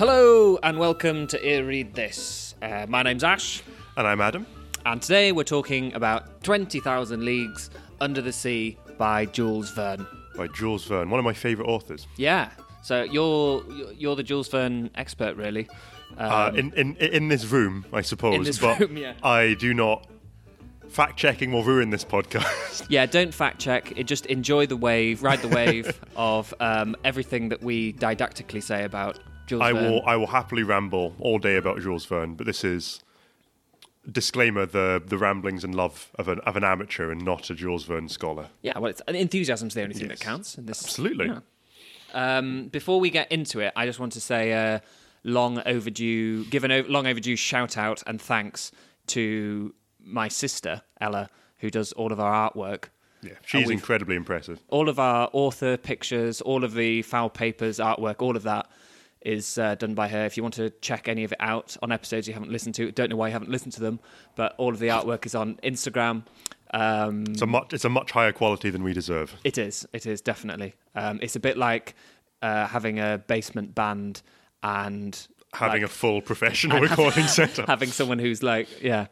Hello and welcome to Ear Read This. Uh, my name's Ash, And I'm Adam. and today we're talking about 20,000 Leagues Under the Sea by Jules Verne. by Jules Verne, one of my favourite authors. Yeah, so you're you're the Jules Verne expert, really. uh, in, in in this room, I suppose. Um, In this but room, yeah. I do not. Fact checking will ruin this podcast. Yeah, don't fact check. It just enjoy the wave, ride the wave of um, everything that we didactically say about Jules I Verne. will I will happily ramble all day about Jules Verne, but this is disclaimer the the ramblings and love of an of an amateur and not a Jules Verne scholar. Yeah, well, it's, enthusiasm's the only thing that counts. In this, Absolutely. Yeah. Um, before we get into it, I just want to say a long overdue, give an o- long overdue shout out and thanks to my sister Ella, who does all of our artwork. Yeah, she's we've- incredibly impressive. All of our author pictures, all of the foul papers, artwork, all of that is uh, done by her. If you want to check any of it out on episodes you haven't listened to, don't know why you haven't listened to them, but all of the artwork is on Instagram. Um, It's a much it's a much higher quality than we deserve. It is. It is definitely. Um, it's a bit like uh, having a basement band and Having like, a full professional recording setup. having someone who's like yeah,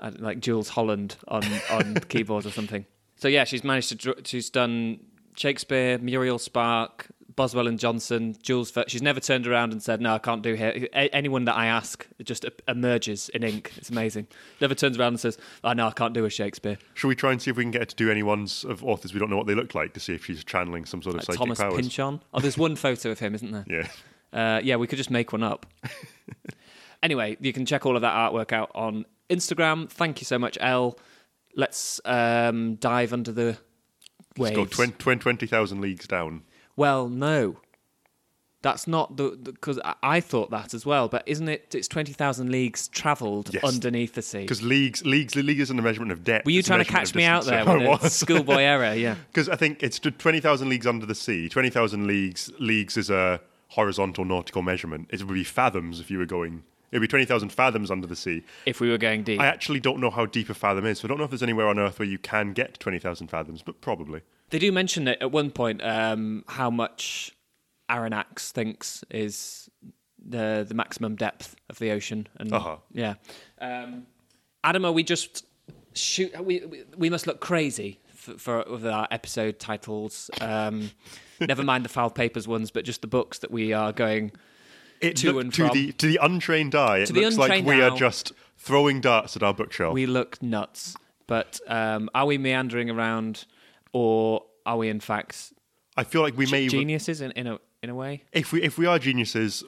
uh, like Jools Holland on on keyboards or something. So yeah, she's managed to. She's done Shakespeare, Muriel Spark, Boswell and Johnson, Jules. She's never turned around and said no, I can't do here. A- anyone that I ask, it just emerges in ink. It's amazing. Never turns around and says, "I oh, know I can't do a Shakespeare." Should we try and see if we can get her to do any ones of authors we don't know what they look like to see if she's channeling some sort of Like psychic Thomas powers? Pynchon. Oh, there's one photo of him, isn't there? Yeah. Uh, yeah, we could just make one up. anyway, you can check all of that artwork out on Instagram. Thank you so much, Elle. Let's um, dive under the waves. Let's go 20 20 20,000 leagues down. Well, no, that's not the because I, thought that as well. But isn't it? It's twenty thousand leagues travelled Yes. underneath the sea. Because leagues, leagues, league isn't a measurement of depth. Were you trying to catch me out there distance. with was. schoolboy error? Yeah. Because I think it's 20,000 leagues under the sea. 20,000 leagues leagues is a horizontal nautical measurement. It would be fathoms if you were going. It would be 20,000 fathoms under the sea. If we were going deep, I actually don't know how deep a fathom is, so I don't know if there's anywhere on Earth where you can get 20,000 fathoms, but probably. They do mention it at one point um, how much Aronnax thinks is the the maximum depth of the ocean, and Uh-huh. yeah, um, Adam, are we just shoot? We we, we must look crazy for, for our episode titles. Um, never mind the foul papers ones, but just the books that we are going. It To look- and to the to the untrained eye, it To looks like we eye. are just throwing darts at our bookshelf. We look nuts, but um, are we meandering around, or are we in fact I feel like we may geniuses in, in a in a way? if we if we are geniuses,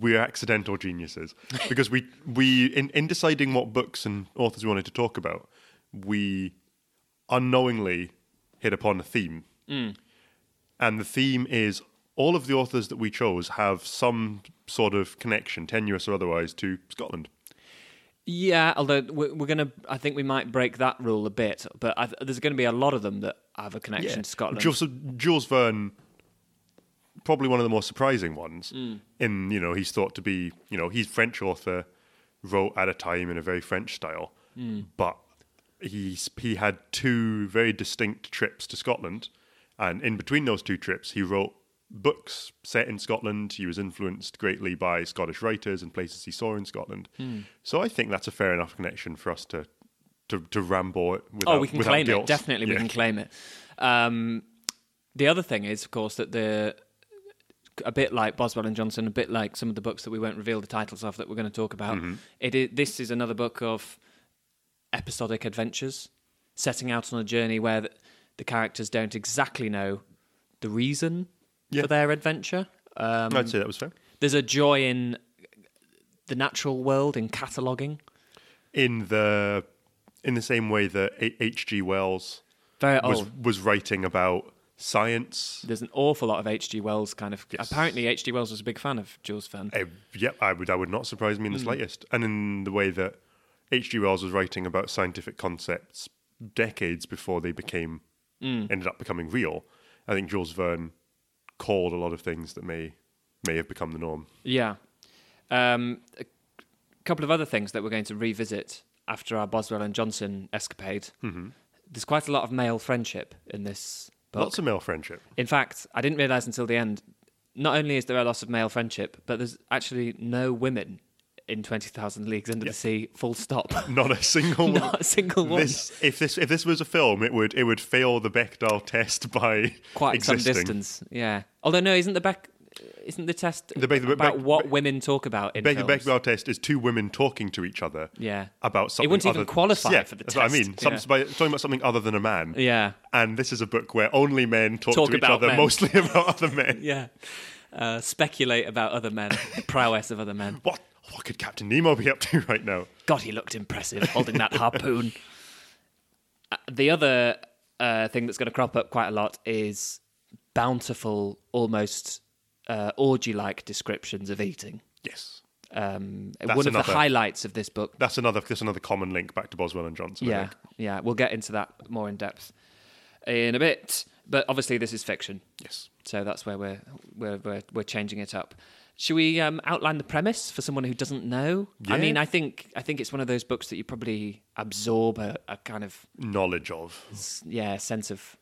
we're accidental geniuses because we we in, in deciding what books and authors we wanted to talk about, we unknowingly hit upon a theme, and the theme is all of the authors that we chose have some sort of connection, tenuous or otherwise, to Scotland. Yeah, although we're, we're going to, I think we might break that rule a bit, but I, there's going to be a lot of them that have a connection to Scotland. Jules, Jules Verne, probably one of the more surprising ones. Hmm. In you know, he's thought to be you know he's French author, wrote at a time in a very French style, hmm. but he's he had two very distinct trips to Scotland, and in between those two trips, he wrote books set in Scotland. He was influenced greatly by Scottish writers and places he saw in Scotland. So I think that's a fair enough connection for us to. To, to ramble it without, oh, we can claim guilt. it. Definitely, we can claim it. Um, the other thing is, of course, that the a bit like Boswell and Johnson, a bit like some of the books that we won't reveal the titles of that we're going to talk about. Mm-hmm. It is, this is another book of episodic adventures, setting out on a journey where the, the characters don't exactly know the reason Yeah. for their adventure. Um, I'd say that was fair. there's a joy in the natural world in cataloguing. in the in the same way that H.G. Wells Very was old. was writing about science. There's an awful lot of H.G. Wells kind of. Yes. Apparently, H.G. Wells was a big fan of Jules Verne. Uh, yep, I would that would not surprise me in the slightest. And in the way that H.G. Wells was writing about scientific concepts decades before they became Hmm. ended up becoming real, I think Jules Verne called a lot of things that may may have become the norm. Yeah. Um, a couple of other things that we're going to revisit after our Boswell and Johnson escapade. Mm-hmm. There's quite a lot of male friendship in this book. Lots of male friendship. In fact, I didn't realise until the end not only is there a loss of male friendship, but there's actually no women in Twenty Thousand Leagues Under Yeah. the Sea. Full stop. Not a single. Not a single one. This, if this if this was a film, it would it would fail the Bechdel test by Quite some distance. Yeah. Although no, isn't the back? Isn't the test The Beck- about Beck- what Beck- women talk about in Beck- films? Bechdel test is two women talking to each other Yeah. about something. It wouldn't even qualify yeah, for the that's what I mean. Some, Yeah. by talking about something other than a man. Yeah. And this is a book where only men talk, Talk to each other, men. mostly about other men. Yeah. Uh, speculate about other men, the prowess of other men. What what could Captain Nemo be up to right now? God, he looked impressive holding that harpoon. Uh, the other uh, thing that's going to crop up quite a lot is bountiful, almost uh, orgy-like descriptions of eating. Yes, Um, one of the highlights of this book. that's another that's another common link back to Boswell and Johnson. I Yeah, yeah, we'll get into that more in depth in a bit. But obviously, this is fiction, Yes. so that's where we're we're we're, we're changing it up. Should we um, outline the premise for someone who doesn't know? I mean, I think I think it's one of those books that you probably absorb a, a kind of Knowledge of. s- yeah sense of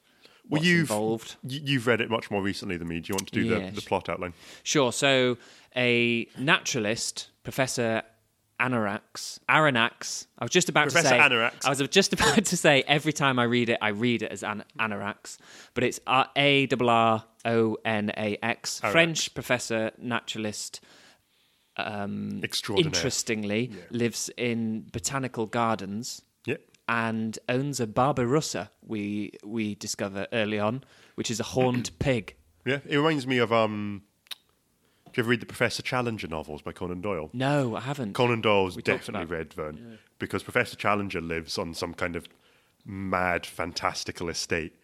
Well, what's you've involved. you've read it much more recently than me. Do you want to do the, the plot outline? Sure. So, a naturalist, Professor Anarax, Aronnax. I was just about Professor to say. Anarax. I was just about to say. Every time I read it, I read it as An- Anarax, but it's A R R O N A X. French professor, naturalist. Um, interestingly, Yeah. lives in botanical gardens Yeah. and owns a Barbarossa. We we discover early on, which is a horned pig. Yeah. It reminds me of um. Do you ever read the Professor Challenger novels by Conan Doyle? No, I haven't. Conan Doyle's We talked definitely about- read Verne because Professor Challenger lives on some kind of mad, fantastical estate,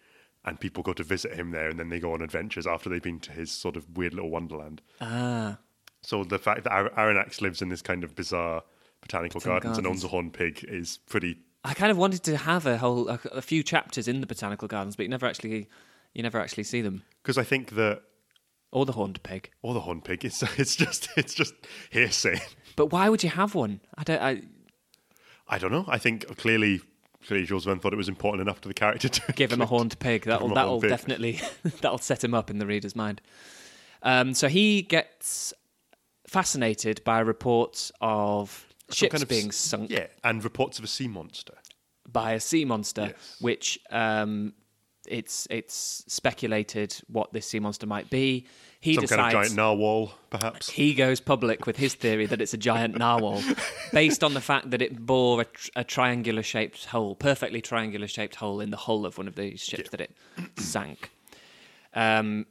and people go to visit him there, and then they go on adventures after they've been to his sort of weird little wonderland. ah. So the fact that Ar- Aronnax lives in this kind of bizarre botanical Botanical gardens, and gardens. owns a horned pig is pretty. I kind of wanted to have a whole a, a few chapters in the botanical gardens, but you never actually you never actually see them Because I think that or the horned pig. Or the horned pig, it's it's just it's just hearsay. But why would you have one? I don't. I I don't know. I think clearly. Clearly, Jules Verne thought it was important enough to the character to give him a horned pig. That'll that'll pig. definitely that'll set him up in the reader's mind. Um, so he gets fascinated by reports of Some ships kind of being sunk Yeah, and reports of a sea monster. by a sea monster, Yes. which um, it's it's speculated what this sea monster might be. He Some decides kind of giant narwhal, perhaps. he goes public with his theory that it's a giant narwhal, based on the fact that it bore a, a triangular shaped hole, perfectly triangular shaped hole in the hull of one of these ships that it sank. Um,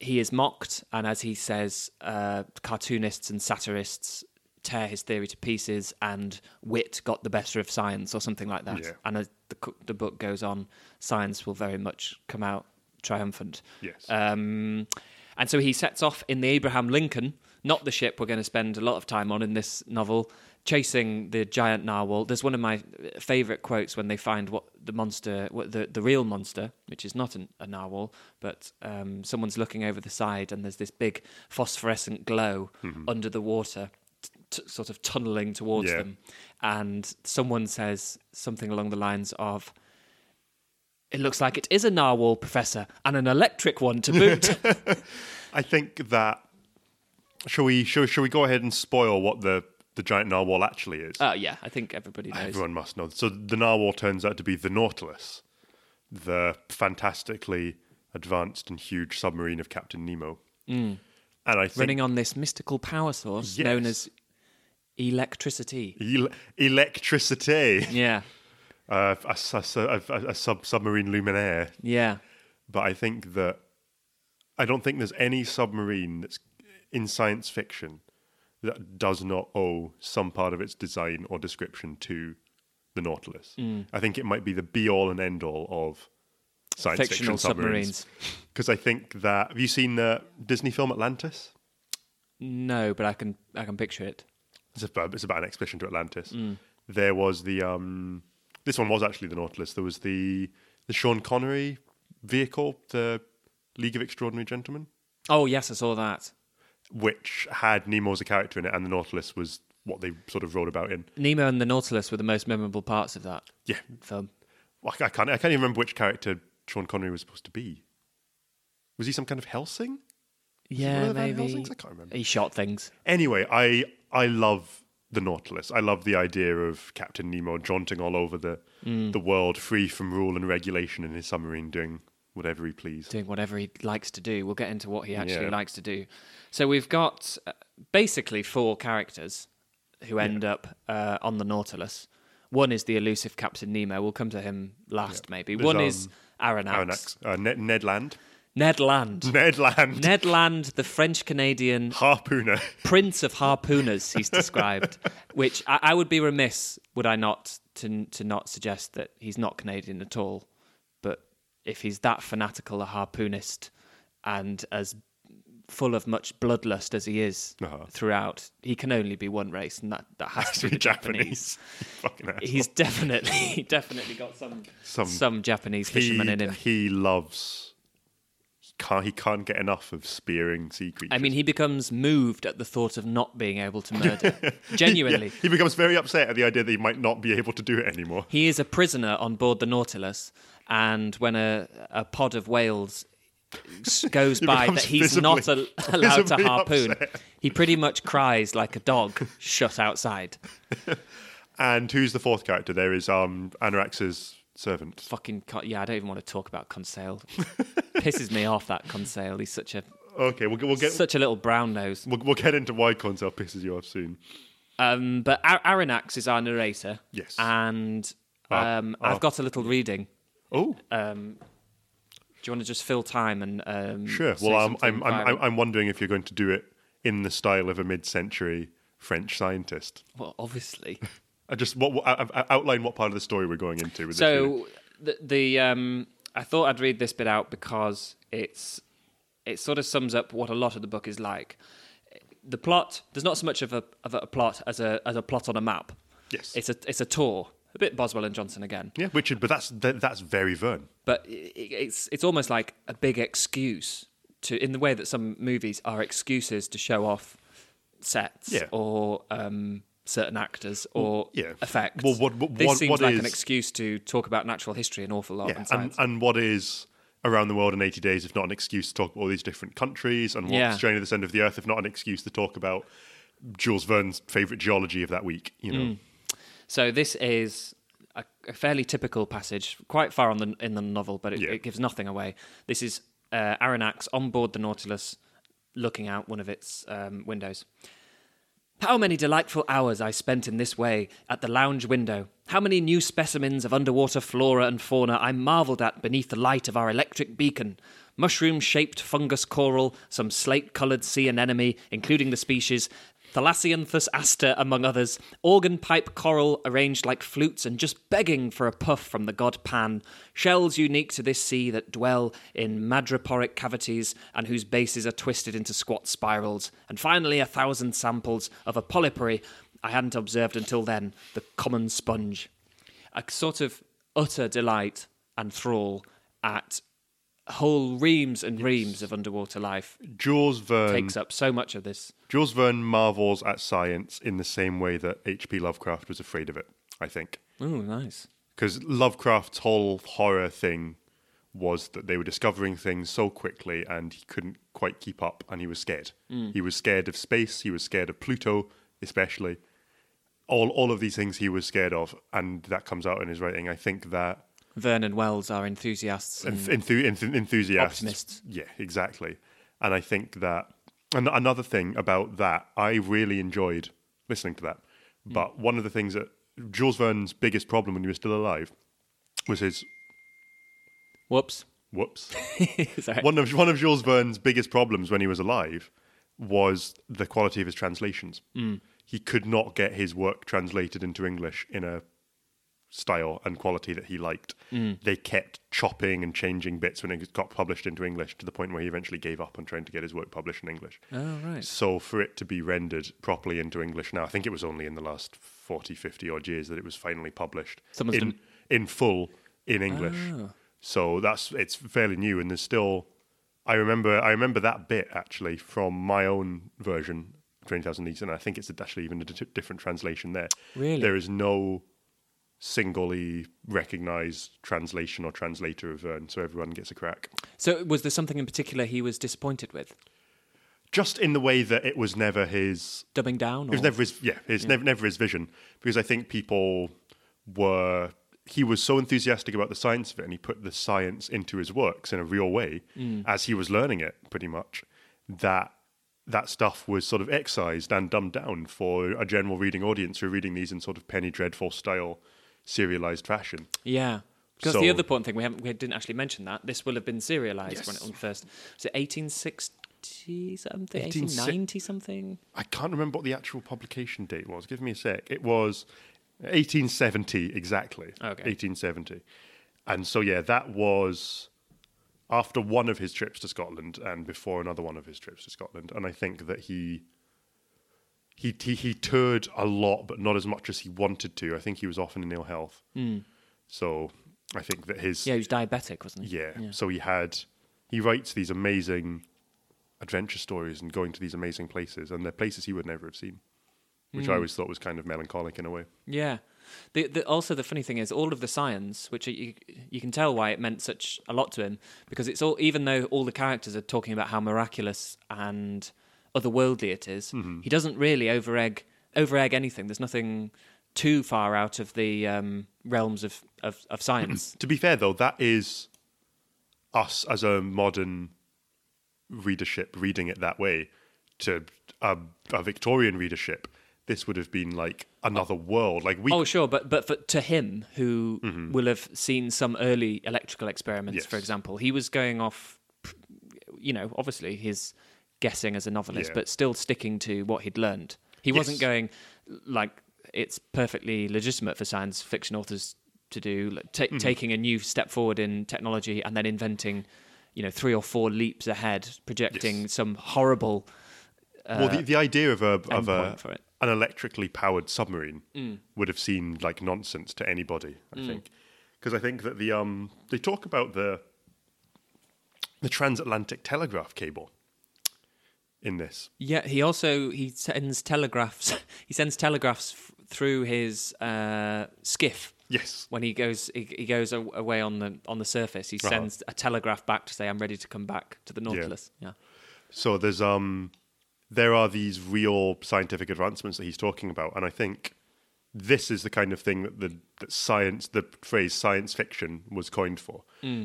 he is mocked, and as he says, uh, cartoonists and satirists tear his theory to pieces, and wit got the better of science, or something like that. Yeah. And the, the book goes on, science will very much come out triumphant. Yes. Um, and so he sets off in the Abraham Lincoln, not the ship we're going to spend a lot of time on in this novel, chasing the giant narwhal. There's one of my favourite quotes when they find what the monster, what the, the real monster, which is not an, a narwhal, but um, someone's looking over the side and there's this big phosphorescent glow under the water. T- sort of tunneling towards Yeah. them, and someone says something along the lines of, "It looks like it is a narwhal, Professor, and an electric one to boot." I think that shall we shall, shall we go ahead and spoil what the the giant narwhal actually is? Uh, yeah, I think everybody knows. Everyone must know. So the narwhal turns out to be the Nautilus, the fantastically advanced and huge submarine of Captain Nemo. And I think Running on this mystical power source Yes. known as electricity. el- electricity, Yeah, uh, a, a, a, a sub submarine luminaire. yeah. But I think that I don't think there's any submarine that's in science fiction that does not owe some part of its design or description to the Nautilus. Mm. I think it might be the be all and end all of science Fictional fiction submarines. Because I think that have you seen the Disney film Atlantis? No, but I can I can picture it. It's about, it's about an expedition to Atlantis. Mm. There was the um, this one was actually the Nautilus. There was the the Sean Connery vehicle, the League of Extraordinary Gentlemen. Oh yes, I saw that. which had Nemo as a character in it, and the Nautilus was what they sort of wrote about in. Nemo and the Nautilus were the most memorable parts of that Yeah, film. Well, I can't. I can't even remember which character Sean Connery was supposed to be. Was he some kind of Helsing? It Yeah, one of the Van maybe. Helsings? I can't remember. He shot things. Anyway, I I love the Nautilus. I love the idea of Captain Nemo jaunting all over the Mm. the world, free from rule and regulation in his submarine, doing whatever he pleased. doing whatever he likes to do. We'll get into what he actually Yeah. likes to do. So we've got uh, basically four characters who end up uh, on the Nautilus. One is the elusive Captain Nemo. We'll come to him last, maybe. There's, One is um, Aronnax. Aronnax, uh, Ned, Ned Land, Ned Land. Ned Land, Ned Land, the French Canadian harpooner. prince of harpooners, he's described. which I, I would be remiss, would I not, to to not suggest that he's not Canadian at all. But if he's that fanatical a harpoonist and as full of much bloodlust as he is Uh-huh. throughout, he can only be one race, and that, that has to be Japanese. Fucking. He's definitely definitely got some Some- some, Japanese fisherman he, in him. he loves. He can't, he can't get enough of spearing sea creatures. I mean, he becomes moved at the thought of not being able to murder. Yeah, Genuinely. he becomes very upset at the idea that he might not be able to do it anymore. He is a prisoner on board the Nautilus, and when a, a pod of whales goes by that he's not visibly- al- allowed to harpoon, upset. he pretty much cries like a dog shut outside. And who's the fourth character? There is um Anorax's servant. Fucking co- yeah, I don't even want to talk about Conseil. Pisses me off that Conseil. He's such a Okay, we'll, we'll get such a little brown nose. we'll, we'll get into why Conseil pisses you off soon. Um, but Ar- Aronnax is our narrator. Yes. and Ah, um, ah. I've got a little reading. Oh, Um, do you want to just fill time and um, sure. Well, I'm I'm, I'm? I'm I'm wondering if you're going to do it in the style of a mid-century French scientist. well, obviously. I just what, what I, I outline what part of the story we're going into. So the, the um, I thought I'd read this bit out because it's it sort of sums up what a lot of the book is like. The plot there's not so much of a of a plot as a as a plot on a map. yes, It's a it's a tour, a bit Boswell and Johnson again, yeah, Richard, but that's that, that's very Verne. but it's it's almost like a big excuse to in the way that some movies are excuses to show off sets Yeah. or um, certain actors or yeah. effects. Well, what- what- this what- seems what like an excuse to talk about natural history an awful lot Yeah, and and, and what is around the world in 80 days if not an excuse to talk about all these different countries and what's Yeah. journey to the center of the earth if not an excuse to talk about Jules Verne's favorite geology of that week you know Mm. So this is a, a fairly typical passage, quite far on the in the novel, but it, Yeah. it gives nothing away. This is uh, Aronnax on board the Nautilus, looking out one of its um, windows. How many delightful hours I spent in this way at the lounge window. How many new specimens of underwater flora and fauna I marvelled at beneath the light of our electric beacon. Mushroom shaped fungus coral, some slate coloured sea anemone, including the species Thalassianthus aster, among others, organ pipe coral arranged like flutes and just begging for a puff from the god Pan, shells unique to this sea that dwell in madreporic cavities and whose bases are twisted into squat spirals, and finally a thousand samples of a polypary I hadn't observed until then, the common sponge. A sort of utter delight and thrall at whole reams and reams of underwater life Jules Verne takes up so much of this. Jules Verne marvels at science in the same way that H.P. Lovecraft was afraid of it I think Oh, nice. because Lovecraft's whole horror thing was that they were discovering things so quickly and he couldn't quite keep up and he was scared. Mm. He was scared of space, he was scared of Pluto, especially. All all of these things he was scared of, and that comes out in his writing. I think that Verne and Wells are enthusiasts. And enthu- enth- enthusiasts, Optimists. yeah, exactly. And I think that and another thing about that, I really enjoyed listening to that. Hmm. But one of the things that Jules Verne's biggest problem when he was still alive was his whoops. whoops. Sorry. one of one of Jules Verne's biggest problems when he was alive was the quality of his translations. Hmm. He could not get his work translated into English in a style and quality that he liked. Mm. They kept chopping and changing bits when it got published into English to the point where he eventually gave up on trying to get his work published in English. Oh, right. So for it to be rendered properly into English now, I think it was only in the last 40, 50 odd years that it was finally published Someone's in, done- in full in English. Oh. So that's it's fairly new, and there's still. I remember I remember that bit actually from my own version, Twenty Thousand Leagues, and I think it's actually even a different translation there. Really? there is no singly recognized translation or translator of Verne, so everyone gets a crack. So, was there something in particular he was disappointed with? just in the way that it was never his Dubbing down? it was never his yeah it's never never his vision because I think people were he was so enthusiastic about the science of it and he put the science into his works in a real way mm. as he was learning it pretty much that that stuff was sort of excised and dumbed down for a general reading audience who are reading these in sort of penny dreadful style serialized fashion Yeah. Because So- the other important thing we haven't we didn't actually mention that this will have been serialized when it on first was it 1860 something 1860 1890 something I can't remember what the actual publication date was. Give me a sec. It was 1870 exactly. Okay. 1870. And so yeah, that was after one of his trips to Scotland and before another one of his trips to Scotland. And I think that he he he, he toured a lot, but not as much as he wanted to. I think he was often in ill health. Hmm. So I think that his yeah he was diabetic wasn't he yeah. So he had he writes these amazing adventure stories and going to these amazing places, and they're places he would never have seen, which I hmm. always thought was kind of melancholic in a way. Yeah. The, the, also, the funny thing is, all of the science, which you, you can tell why it meant such a lot to him, because it's all, even though all the characters are talking about how miraculous and otherworldly it is, he doesn't really over egg over egg anything. There's nothing too far out of the um, realms of, of, of science. To be fair, though, that is us as a modern readership reading it that way. To a, a Victorian readership, this would have been like another world. Like we, oh, sure, but but for, to him, who will have seen some early electrical experiments, for example, he was going off. You know, obviously, his guessing as a novelist, Yeah. but still sticking to what he'd learned. He wasn't going like it's perfectly legitimate for science fiction authors to do, like, ta- mm-hmm. taking a new step forward in technology and then inventing, you know, three or four leaps ahead, projecting Yes. some horrible. Uh, well, the, the idea of a of a endpoint for it. an electrically powered submarine mm. would have seemed like nonsense to anybody. I mm. think because I think that the um they talk about the the transatlantic telegraph cable in this. Yeah, he also he sends telegraphs. he sends telegraphs f- through his uh, skiff Yes, when he goes. He, he goes away on the on the surface. He Uh-huh. sends a telegraph back to say, "I'm ready to come back to the Nautilus." Yeah, So there's um there are these real scientific advancements that he's talking about, and I think this is the kind of thing that the that science the phrase science fiction was coined for.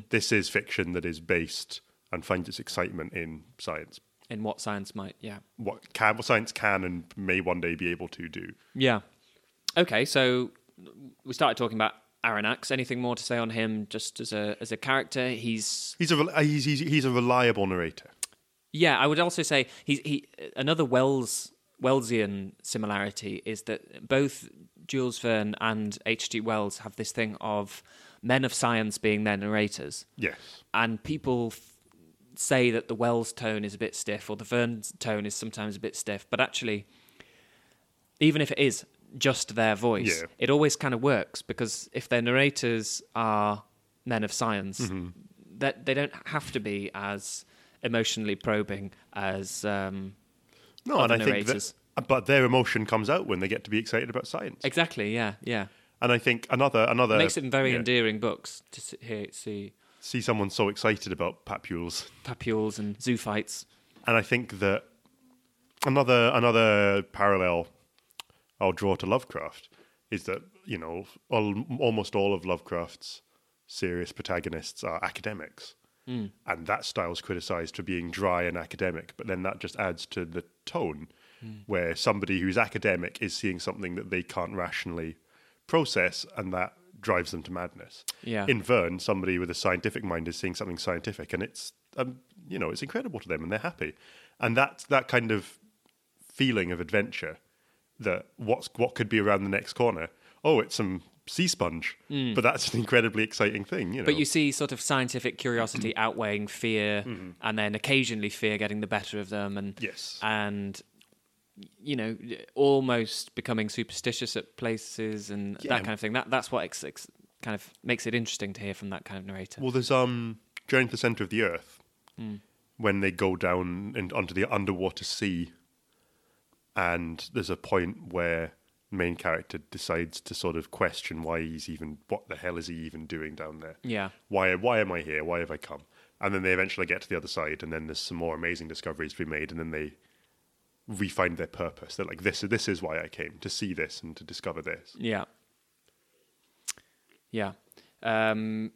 This is fiction that is based and finds its excitement in science. In what science might. Yeah, What can what science can and may one day be able to do. yeah. Okay, so we started talking about Aronnax. Anything more to say on him, just as a as a character? He's He's a uh, he's, he's he's a reliable narrator. Yeah, I would also say he he another Wells Wellsian similarity is that both Jules Verne and H.G. Wells have this thing of men of science being their narrators, Yes. and people say that the Wells tone is a bit stiff or the Verne tone is sometimes a bit stiff, but actually, even if it is just their voice, Yeah. it always kind of works because if their narrators are men of science, Mm-hmm. that they don't have to be as emotionally probing as um, No, and I think that, but their emotion comes out when they get to be excited about science. exactly. Yeah, yeah. And I think another another Makes it very yeah, endearing books to s- hear see see someone so excited about papules. papules and zoophytes. And I think that another another parallel I'll draw to Lovecraft is that you know al- almost all of Lovecraft's serious protagonists are academics, hmm. and that style's criticized for being dry and academic. But then that just adds to the tone, hmm. where somebody who's academic is seeing something that they can't rationally process, and that drives them to madness. Yeah. In Verne, somebody with a scientific mind is seeing something scientific, and it's um, you know it's incredible to them, and they're happy, and that's that kind of feeling of adventure that what's what could be around the next corner. Oh, it's some sea sponge, but that's an incredibly exciting thing, you know. But you see sort of scientific curiosity outweighing fear, and then occasionally fear getting the better of them, and Yes. and you know almost becoming superstitious at places and Yeah. that kind of thing. That that's what ex- ex- kind of makes it interesting to hear from that kind of narrator. Well, there's um Journey to the Center of the Earth when they go down and onto the underwater sea, and there's a point where the main character decides to sort of question why he's even what the hell is he even doing down there? yeah, Why why am I here? Why have I come? and then they eventually get to the other side, and then there's some more amazing discoveries to be made, and then they refind their purpose. They're like, this this is why I came to see this and to discover this. Yeah. Yeah. Um,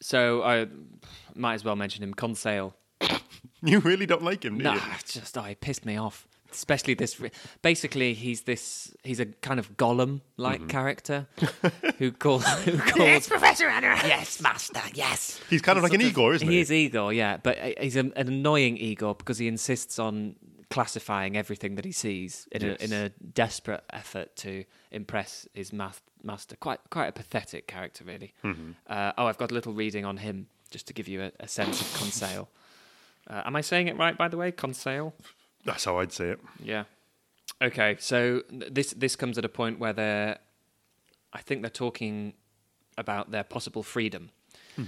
so I might as well mention him, Conseil. You really don't like him, do No, you? just oh, he pissed me off. Especially this. re- Basically, he's this. He's a kind of golem-like Mm-hmm. character who calls. Who calls Professor Anna. Yes, Master. Yes. He's kind of like an Igor, isn't he? He is Igor, yeah, but uh, he's a, an annoying Igor because he insists on classifying everything that he sees in Yes. a in a desperate effort to impress his math, master. Quite quite a pathetic character, really. Mm-hmm. Uh, oh, I've got a little reading on him just to give you a, a sense of Conseil. Uh, am I saying it right, by the way? Conseil. That's how I'd say it. Yeah. Okay, so this this comes at a point where they're, I think they're talking about their possible freedom. A-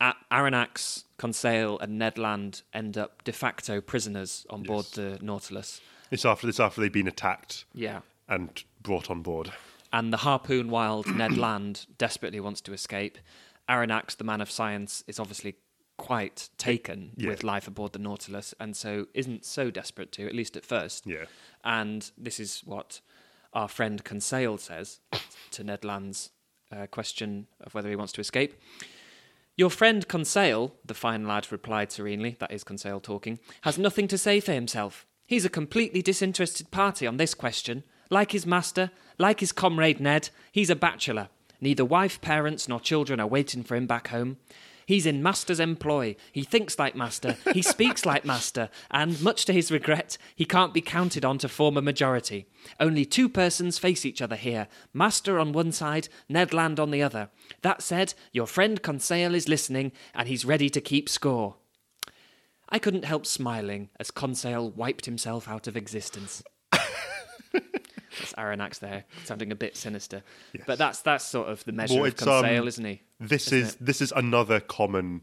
Aronnax, Conseil, and Ned Land end up de facto prisoners on board Yes. the Nautilus. It's after this after they've been attacked Yeah. and brought on board. And the harpoon wild Ned Land desperately wants to escape. Aronnax, the man of science, is obviously quite taken Yeah. with life aboard the Nautilus and so isn't so desperate to, at least at first. Yeah. And this is what our friend Conseil says to Ned Land's uh, question of whether he wants to escape. Your friend Conseil, the fine lad replied serenely, that is Conseil talking, has nothing to say for himself. He's a completely disinterested party on this question. Like his master, like his comrade Ned, he's a bachelor. Neither wife, parents, nor children are waiting for him back home. He's in Master's employ. He thinks like Master. He speaks like Master. And, much to his regret, he can't be counted on to form a majority. Only two persons face each other here Master on one side, Ned Land on the other. That said, your friend Conseil is listening, and he's ready to keep score. I couldn't help smiling as Conseil wiped himself out of existence. that's Aronnax there, sounding a bit sinister. Yes. But that's that's sort of the measure Well, of Conseil, um, isn't he? This Isn't is this is another common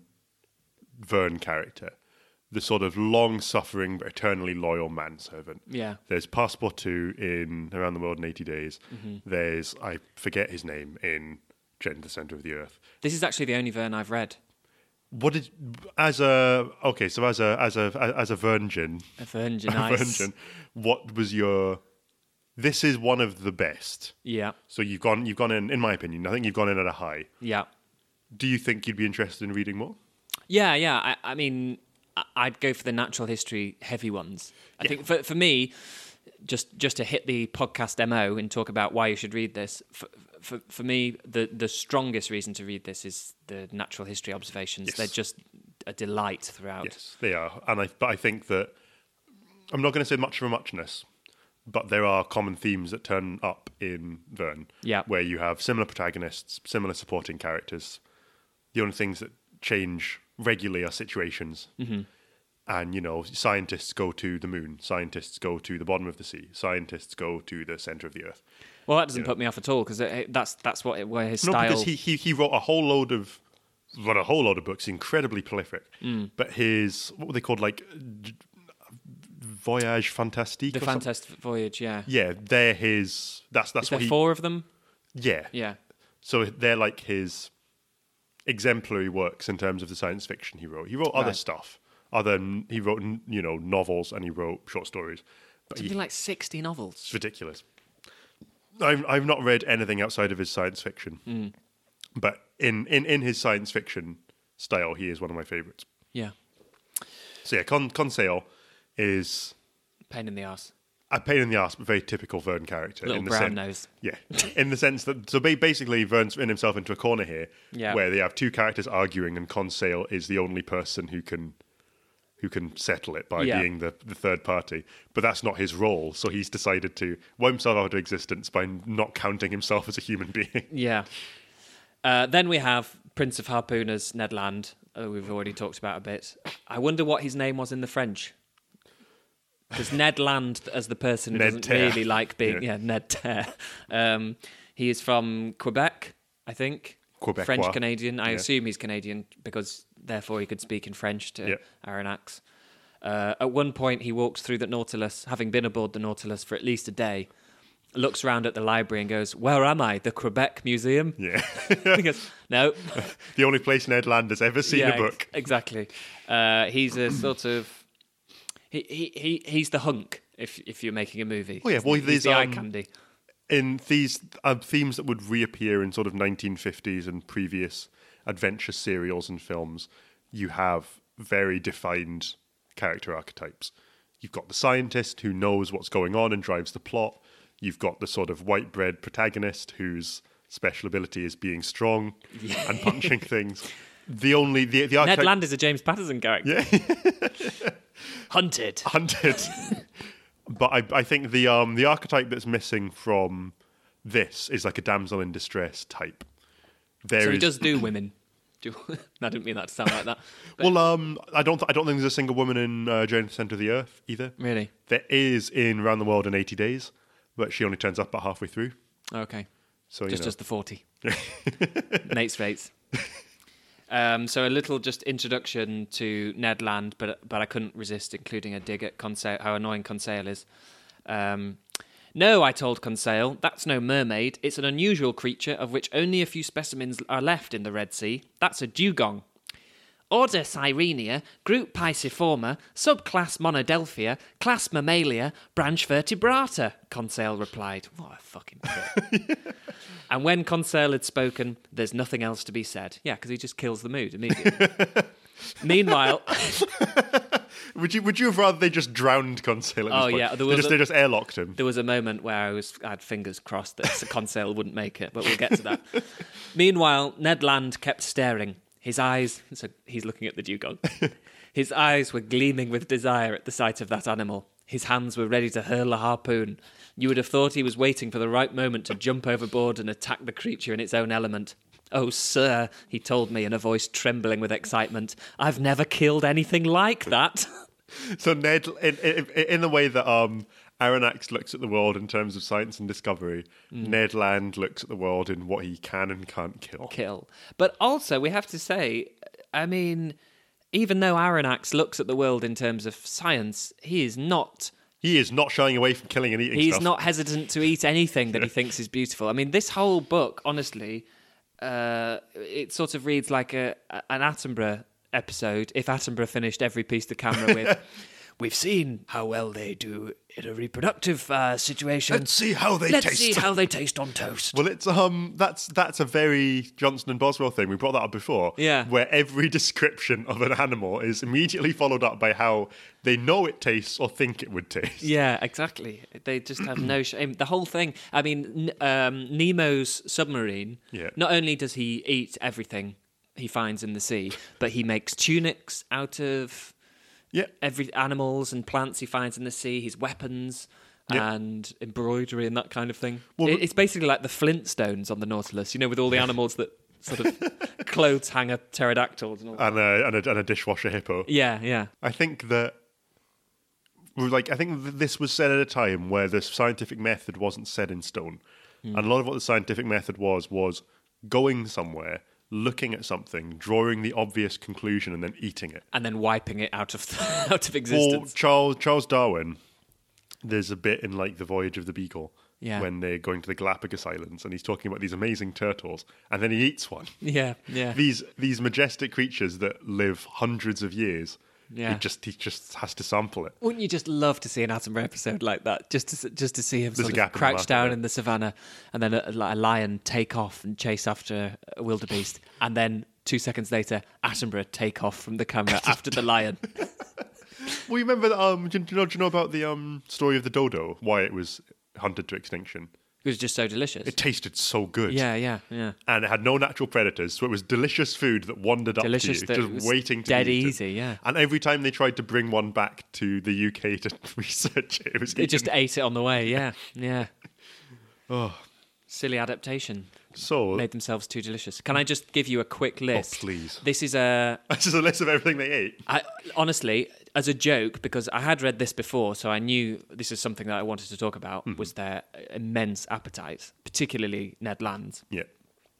Verne character. The sort of long suffering but eternally loyal manservant. Yeah. There's Passepartout in Around the World in 80 Days. Mm-hmm. There's, I forget his name, in Jet to the Center of the Earth. This is actually the only Verne I've read. What did, as a, okay, so as a, as a, as a virgin, A Virgin, a virgin, what was your, this is one of the best. Yeah, So you've gone, you've gone in, in my opinion, I think you've gone in at a high. yeah, Do you think you'd be interested in reading more? yeah, yeah. I, I mean, I'd go for the natural history heavy ones. I Yeah. think for for me, just just to hit the podcast mo and talk about why you should read this. For, for, for me, the the strongest reason to read this is the natural history observations. Yes. They're just a delight throughout. Yes, they are, and I, but I think that I'm not going to say much for muchness, but there are common themes that turn up in Verne. Yeah. where you have similar protagonists, similar supporting characters. The only things that change regularly are situations. Mm-hmm. And you know, scientists go to the moon, scientists go to the bottom of the sea, scientists go to the center of the earth. Well, that doesn't Yeah. put me off at all because that's that's what it, where his No, style. because he, he he wrote a whole load of wrote a whole load of books, incredibly prolific. Mm. But his what were they called, like Voyage Fantastique? the or? Fantastic Voyage, yeah. Yeah, they're his. That's that's Is what there he. four of them? Yeah, Yeah. So they're like his exemplary works in terms of the science fiction he wrote. He wrote other Right. stuff. Other than he wrote, you know, novels and he wrote short stories. But he, Something like sixty novels. it's ridiculous. I've I've not read anything outside of his science fiction, Hmm. but in, in in his science fiction style, he is one of my favorites. Yeah. So yeah, Con Conseil is Pain in the ass. a pain in the ass, but very typical Verne character. Little in the brown sen- nose. Yeah, in the sense that so basically Verne's in himself into a corner here, Yeah. where they have two characters arguing, and Conseil is the only person who can who can settle it by Yeah. being the, the third party. But that's not his role, so he's decided to wipe himself out of existence by not counting himself as a human being. Yeah. Uh, then we have Prince of Harpooners, Ned Land, uh, we've already talked about a bit. I wonder what his name was in the French. Because Ned Land, as the person who Ned doesn't Terre. really like being, Yeah. yeah, Ned Terre. Um, he is from Quebec, I think. Quebecois. French Canadian. I Yeah. assume he's Canadian because therefore he could speak in French to Yeah. Aronnax. Uh, at one point, he walks through the Nautilus, having been aboard the Nautilus for at least a day, looks around at the library and goes, "Where am I? The Quebec Museum?" Yeah. he goes, "No." the only place Ned Land has ever seen yeah, a book. ex- exactly. Uh, he's a sort of he, he he he's the hunk if if you're making a movie. Oh, yeah, well, he's there's, the eye um, candy. in these uh, themes that would reappear in sort of 1950s and previous adventure serials and films, you have very defined character archetypes. You've got the scientist who knows what's going on and drives the plot. You've got the sort of white bread protagonist whose special ability is being strong and punching things. The only the the Ned archetype Land is a James Patterson character. Yeah. Hunted. hunted. but I, I think the um the archetype that's missing from this is like a damsel in distress type. There So he is- does do women. Do, I didn't mean that to sound like that. But Well, um, I don't. Th- I don't think there's a single woman in uh, to the Center of the Earth either. really? There is in Round the World in 80 Days, but she only turns up about halfway through. Okay. So just you know, just the 40 Nate's rates. Um, so a little just introduction to Ned Land, but but I couldn't resist including a dig at Conseil, how annoying Conseil is. Um, no, I told Conseil, that's no mermaid. It's an unusual creature of which only a few specimens are left in the Red Sea. That's a dugong. Order Sirenia, Group Pisciforma, Subclass Monodelphia, Class Mammalia, Branch Vertebrata, Conseil replied. What a fucking prick. and when Conseil had spoken, there's nothing else to be said. Yeah, because he just kills the mood immediately. Meanwhile, would you would you have rather they just drowned Conseil? At this Oh, point? yeah, there they was just a- they just airlocked him. there was a moment where I was I had fingers crossed that Conseil wouldn't make it, but we'll get to that. Meanwhile, Ned Land kept staring. His eyes, so he's looking at the dugong. His eyes were gleaming with desire at the sight of that animal. His hands were ready to hurl a harpoon. You would have thought he was waiting for the right moment to jump overboard and attack the creature in its own element. Oh, sir, he told me in a voice trembling with excitement, I've never killed anything like that. So Ned, in, in, in the way that um, Aronnax looks at the world in terms of science and discovery, Mm. Ned Land looks at the world in what he can and can't kill. kill. But also, we have to say, I mean, even though Aronnax looks at the world in terms of science, he is not. He is not shying away from killing and eating He's stuff. not hesitant to eat anything that he thinks is beautiful. I mean, this whole book, honestly, uh, it sort of reads like a an Attenborough episode. If Attenborough finished every piece to camera with, "We've seen how well they do in a reproductive uh, situation. Let's see how they Let's taste. see how they taste on toast." Well, it's um, that's that's a very Johnson and Boswell thing. We brought that up before. Yeah. Where every description of an animal is immediately followed up by how they know it tastes or think it would taste. Yeah, exactly. They just have no shame. The whole thing. I mean, um, Nemo's submarine. Yeah. Not only does he eat everything he finds in the sea, but he makes tunics out of Yeah. every animals and plants he finds in the sea. His weapons. Yeah. And embroidery and that kind of thing. Well, It- it's basically like the Flintstones on the Nautilus, you know, with all the animals that sort of clothes hanger pterodactyls and all. And a, and a and a dishwasher hippo. yeah, yeah, I think that. Like I think this was said at a time where the scientific method wasn't set in stone, Hmm. and a lot of what the scientific method was was going somewhere, looking at something, drawing the obvious conclusion, and then eating it. and then wiping it out of out of Or existence. Charles Charles Darwin. There's a bit in like the Voyage of the Beagle Yeah. when they're going to the Galapagos Islands, and he's talking about these amazing turtles, and then he eats one. Yeah, yeah. These these majestic creatures that live hundreds of years. Yeah. He just he just has to sample it. Wouldn't you just love to see an Attenborough episode like that? Just to just to see him There's sort of gap in crouch down in the savannah, and then a, a lion take off and chase after a wildebeest, and then two seconds later, Attenborough take off from the camera after the lion. Well, you remember? Um, do, you- do you know? Do you know about the um story of the dodo? Why it was hunted to extinction? It was just so delicious. It tasted so good. yeah, yeah, yeah. And it had no natural predators, so it was delicious food that wandered Delicious up to you, just waiting to dead easy, yeah. And every time they tried to bring one back to the UK to research it, it was It just ate it on the way. Yeah, yeah. Oh, Silly adaptation. so Made themselves too delicious. Can I just give you a quick oh, list? Oh, please. This is a This is a list of everything they ate. I, honestly, as a joke, because I had read this before, so I knew this is something that I wanted to talk about, Mm-hmm. was their immense appetite, particularly Ned Land's. Yeah.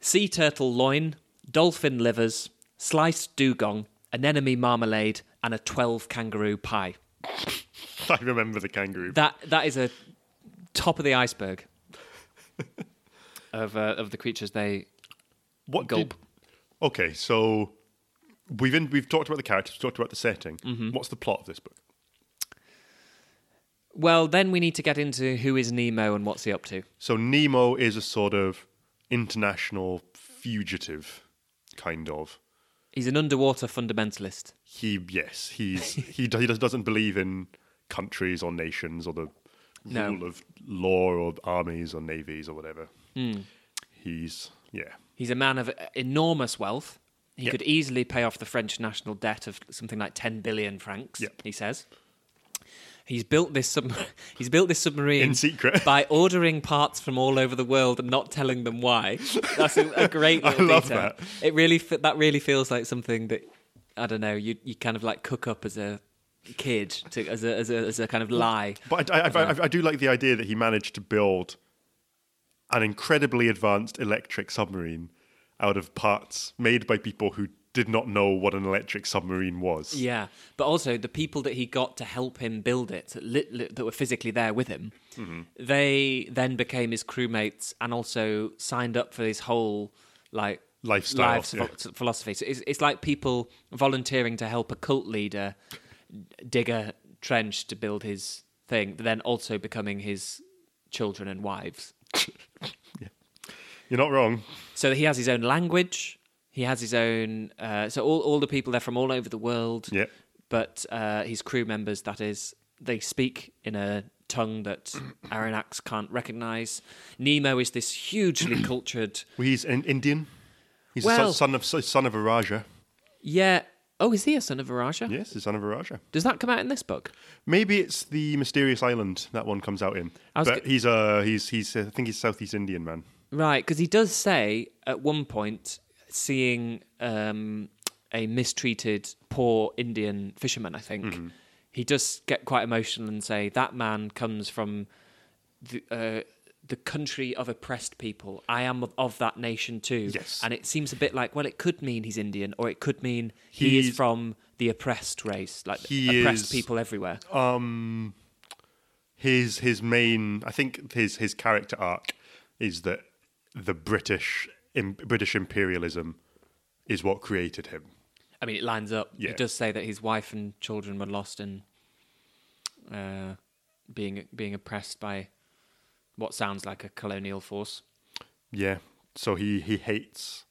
Sea turtle loin, dolphin livers, sliced dugong, anemone marmalade, and a 12 kangaroo pie. I remember the kangaroo. That That is a top of the iceberg. of uh, of the creatures they What Gulp. did? Okay, so we've in, we've talked about the characters, we've talked about the setting. Mm-hmm. What's the plot of this book? Well, then we need to get into who is Nemo and what's he up to. So Nemo is a sort of international fugitive, kind of. He's an underwater fundamentalist. He yes, he's he he does- doesn't believe in countries or nations or the No. rule of law or armies or navies or whatever. Hmm. He's yeah. He's a man of enormous wealth. He Yep. could easily pay off the French national debt of something like 10 billion francs, Yep. he says. He's built this sub- he's built this submarine In secret. by ordering parts from all over the world and not telling them why. That's a, a great I love detail. that. It really that really feels like something that I don't know, you you kind of like cook up as a kid to, as a as a as a kind of lie. But I, I, I, I do like the idea that he managed to build an incredibly advanced electric submarine out of parts made by people who did not know what an electric submarine was. Yeah, but also the people that he got to help him build it, that, li- li- that were physically there with him, Mm-hmm. they then became his crewmates and also signed up for his whole like Lifestyle, life yeah. ph- philosophy. So it's, it's like people volunteering to help a cult leader dig a trench to build his thing, but then also becoming his children and wives. You're not wrong. So he has his own language. He has his own. Uh, so all all the people they're from all over the world. Yeah. But uh, his crew members, that is, they speak in a tongue that Aronnax can't recognize. Nemo is this hugely cultured. Well, he's in, Indian. He's a Well- son, son of son of a Raja. Yeah. Oh, is he a son of a Raja? Yes, a son of a Raja. Does that come out in this book? Maybe it's the mysterious island that one comes out in. But g- he's a he's he's I think he's Southeast Indian man. Right, because he does say at one point seeing um, a mistreated poor Indian fisherman, I think, he does get quite emotional and say that man comes from the, uh, the country of oppressed people. I am of, of that nation too. Yes. And it seems a bit like, well, it could mean he's Indian or it could mean he is from the oppressed race, like oppressed is- people everywhere. Um, his his main I think his his character arc is that the British im, British imperialism is what created him. I mean, it lines up. He Yeah. does say that his wife and children were lost in uh, being being oppressed by what sounds like a colonial force. Yeah. So he he hates.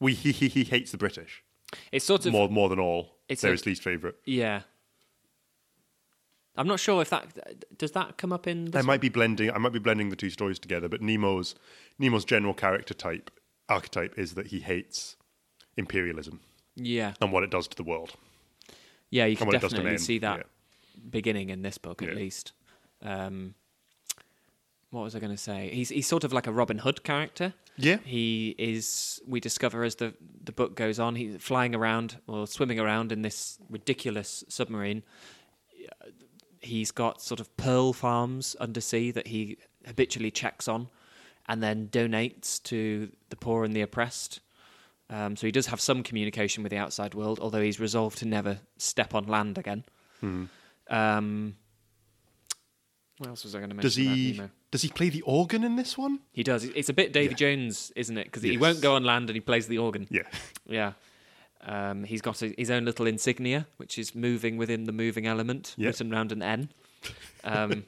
We he he, he hates the British It's sort of more more than all. It's his least favorite. yeah. I'm not sure if that does that come up in. I This might be blending. I might be blending the two stories together. But Nemo's Nemo's general character type archetype is that he hates imperialism yeah, and what it does to the world yeah, you can what it does to definitely see that Yeah. beginning in this book at Yeah. least. Um, what was I going to say? He's he's sort of like a Robin Hood character. Yeah. He is. We discover as the the book goes on, he's flying around or swimming around in this ridiculous submarine. He's got sort of pearl farms undersea that he habitually checks on, and then donates to the poor and the oppressed. Um, so he does have some communication with the outside world, although he's resolved to never step on land again. Hmm. Um, what else was I going to mention? Does he does he play the organ in this one? He does. It's a bit Davy Jones, isn't it? Because he won't go on land and he plays the organ. Yeah. Yeah. Um, he's got a, his own little insignia, which is moving within the moving element, Yeah. written round an N. Um,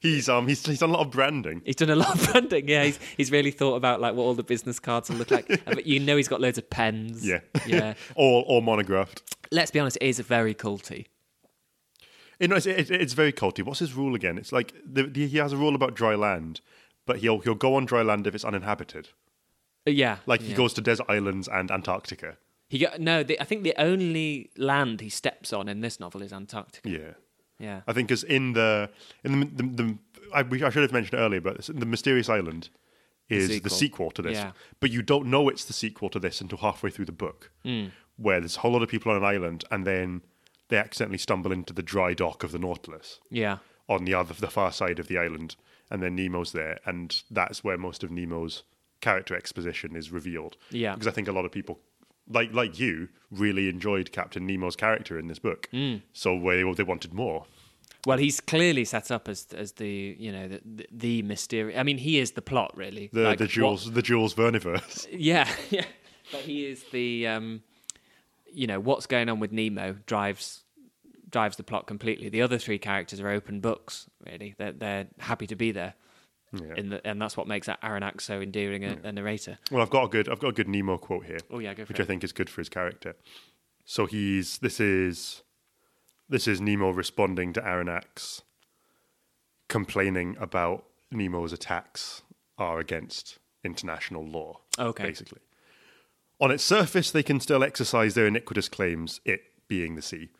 He's um he's he's done a lot of branding. he's done a lot of branding. Yeah, he's, he's really thought about like what all the business cards will look like. But you know, he's got loads of pens. Yeah. yeah. All all monographed. Let's be honest, it is very culty. You know, it's, it, it's very culty. What's his rule again? It's like the, the, he has a rule about dry land, but he'll he'll go on dry land if it's uninhabited. Uh, yeah, Like he yeah. goes to desert islands and Antarctica. He got no. The, I think the only land he steps on in this novel is Antarctica. Yeah. Yeah, I think because in the in the, the, the I, I should have mentioned earlier, but the mysterious island is the sequel. sequel, to this. Yeah. But you don't know it's the sequel to this until halfway through the book, Hmm. where there's a whole lot of people on an island, and then they accidentally stumble into the dry dock of the Nautilus yeah, on the other the far side of the island, and then Nemo's there, and that's where most of Nemo's character exposition is revealed. Yeah. because I think a lot of people. Like like you, really enjoyed Captain Nemo's character in this book, Hmm. so they they wanted more. Well, he's clearly set up as as the you know the the, the mysterious. I mean, he is the plot really. The Like, the what- Jules the Jules Verniverse. Yeah, yeah. But he is the um, you know what's going on with Nemo drives drives the plot completely. The other three characters are open books. Really, they're they're happy to be there. Yeah. In the, and that's what makes Aronnax so endearing a, a narrator. Well, I've got a good I've got a good Nemo quote here. Oh yeah, which it. I think is good for his character. So he's this is this is Nemo responding to Aronnax complaining about Nemo's attacks are against international law. Okay. Basically. On its surface they can still exercise their iniquitous claims, it being the sea.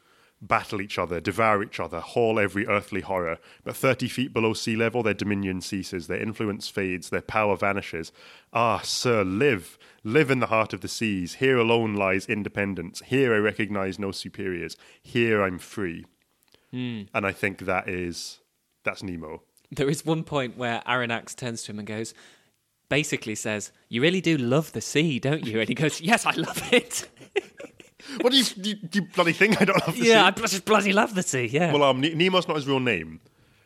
Battle each other, devour each other, haul every earthly horror. But thirty feet below sea level, their dominion ceases, their influence fades, their power vanishes. Ah, sir, live, live in the heart of the seas. Here alone lies independence. Here I recognize no superiors. Here I'm free. And I think that is that's Nemo. There is one point where Aronnax turns to him and goes, basically says, "You really do love the sea, don't you?" And he goes, "Yes, I love it. What do you, do you, do you bloody think I don't have the yeah, I just bloody love the sea. Yeah." Well, um, Ne- Nemo's not his real name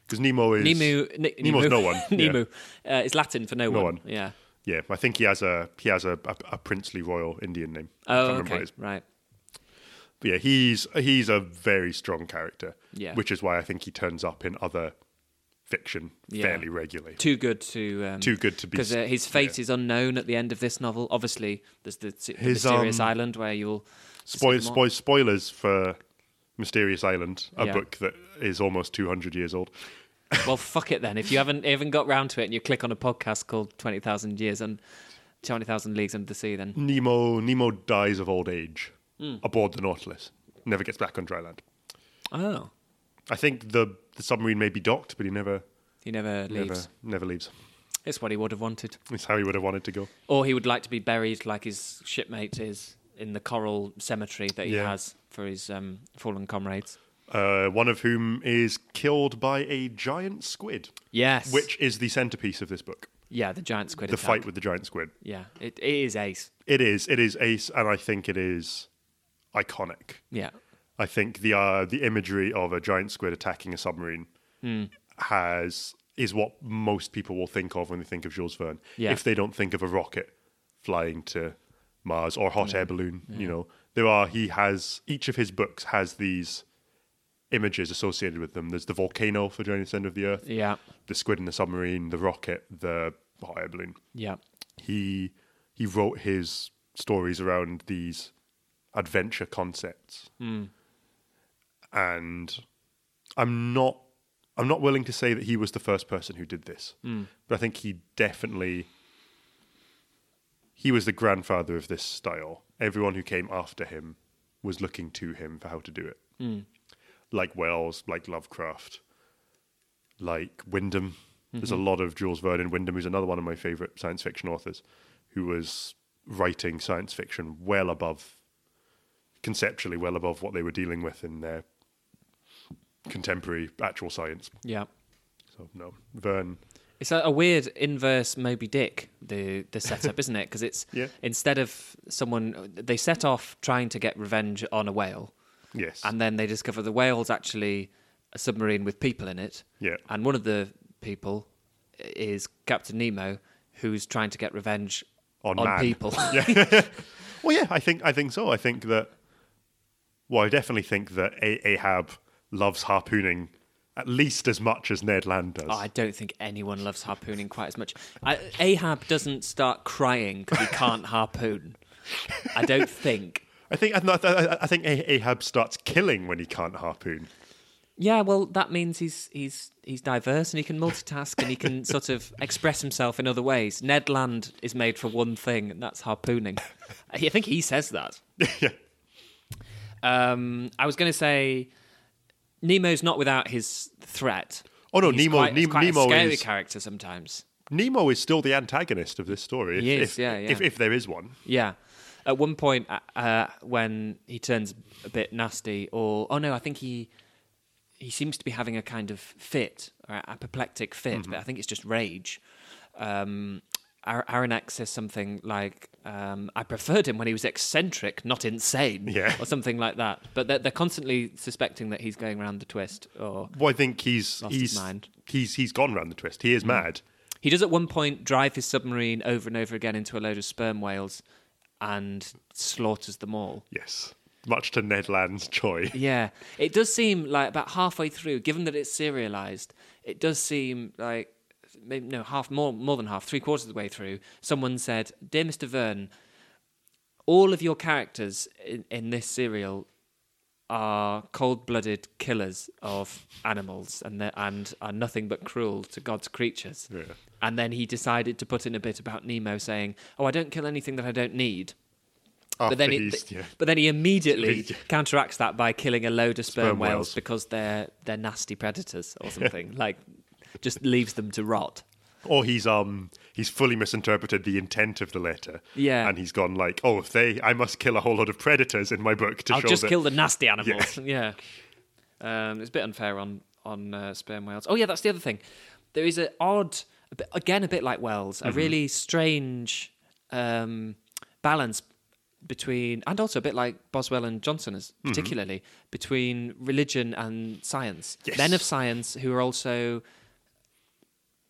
because Nemo is Nemu, N- Nemo's no one, yeah. Nemu uh, is Latin for no, No one. Yeah. Yeah, I think he has a he has a, a, a princely royal Indian name. I Oh, can't remember what okay, it is. right. But yeah, he's he's a very strong character. Yeah. which is why I think he turns up in other fiction Yeah. fairly regularly. Too good to um, Too good to be because uh, his fate is unknown at the end of this novel. Obviously, there's the, the His, mysterious um, island where you'll Spoil, see them all. spoil, spoilers for Mysterious Island, a Yeah. book that is almost two hundred years old. Well, fuck it then. If you haven't even got round to it and you click on a podcast called Twenty Thousand Years and Twenty Thousand Leagues Under the Sea, then Nemo Nemo dies of old age Hmm. aboard the Nautilus. Never gets back on dry land. oh, I think the the submarine may be docked, but he never he never leaves. never never leaves. It's what he would have wanted, It's how he would have wanted to go. or he would like to be buried like his shipmate is in the coral cemetery that he Yeah. has for his um, fallen comrades. Uh, one of whom is killed by a giant squid, Yes, which is the centerpiece of this book. yeah, the giant squid. The attack. fight with the giant squid. yeah, it, it is ace. It is. It is ace, and I think it is iconic. Yeah, I think the uh, the imagery of a giant squid attacking a submarine Hmm. has is what most people will think of when they think of Jules Verne. Yeah. If they don't think of a rocket flying to Mars or hot air balloon, you know, there are. He has each of his books has these images associated with them. There's the volcano for Journey to the Center of the Earth, yeah, the squid in the submarine, the rocket, the hot air balloon. yeah. He he wrote his stories around these adventure concepts, hmm. and I'm not I'm not willing to say that he was the first person who did this, hmm. but I think he definitely he was the grandfather of this style. Everyone who came after him was looking to him for how to do it, hmm. like Wells, like Lovecraft, like Wyndham. There's a mm-hmm. lot of Jules Verne in Wyndham, who's another one of my favorite science fiction authors, who was writing science fiction well above, conceptually well above what they were dealing with in their contemporary actual science. Yeah. So no, Verne. It's a, a weird inverse Moby Dick the the setup, isn't it? Because it's Yeah. instead of someone they set off trying to get revenge on a whale, Yes. and then they discover the whale's actually a submarine with people in it. Yeah. And one of the people is Captain Nemo, who's trying to get revenge On on, people. Well, yeah, I think I think so. I think that. Well, I definitely think that a- Ahab loves harpooning at least as much as Ned Land does. Oh, I don't think anyone loves harpooning quite as much. I, Ahab doesn't start crying because he can't harpoon. I don't think. I think I, I, I think Ahab starts killing when he can't harpoon. Yeah, well, that means he's he's he's diverse and he can multitask and he can sort of express himself in other ways. Ned Land is made for one thing, and that's harpooning. I think he says that. yeah. Um, I was going to say Nemo's not without his threat. Oh, no, He's Nemo- Quite, he's Nem- quite Nemo a scary is- character sometimes. Nemo is still the antagonist of this story. If, He is, if, yeah, yeah. If, if there is one. Yeah. At one point, uh, uh, when he turns a bit nasty, or oh no, I think he he seems to be having a kind of fit, or apoplectic fit, Mm-hmm. but I think it's just rage. Um, Aronnax says something like, um, "I preferred him when he was eccentric, not insane," Yeah. or something like that. But they're, they're constantly suspecting that he's going around the twist, or Well, I think he's Lost his he's mind. he's he's gone round the twist. He is mad. he does at one point drive his submarine over and over again into a load of sperm whales and slaughters them all. Yes, much to Ned Land's joy. Yeah, it does seem like about halfway through, given that it's serialized, it does seem like maybe no half more more than half, three quarters of the way through. Someone said, "Dear Mister Verne, all of your characters in, in this serial are cold-blooded killers of animals and and are nothing but cruel to God's creatures." Yeah. And then he decided to put in a bit about Nemo, saying, "Oh, I don't kill anything that I don't need." After But then, he, yeah. but then he immediately counteracts that by killing a load of sperm, Sperm whales, whales. because they're they're nasty predators or something. like, just leaves them to rot. or he's um he's fully misinterpreted the intent of the letter. Yeah. and he's gone like, oh, if they, I must kill a whole lot of predators in my book to I'll show just that. kill the nasty animals. Yeah, Um, it's a bit unfair on on uh, sperm whales. Oh yeah, that's the other thing. There is an odd, a bit, again a bit like Wells, Mm-hmm. a really strange um, balance between, and also a bit like Boswell and Johnson, as Mm-hmm. particularly between religion and science. Yes. Men of science who are also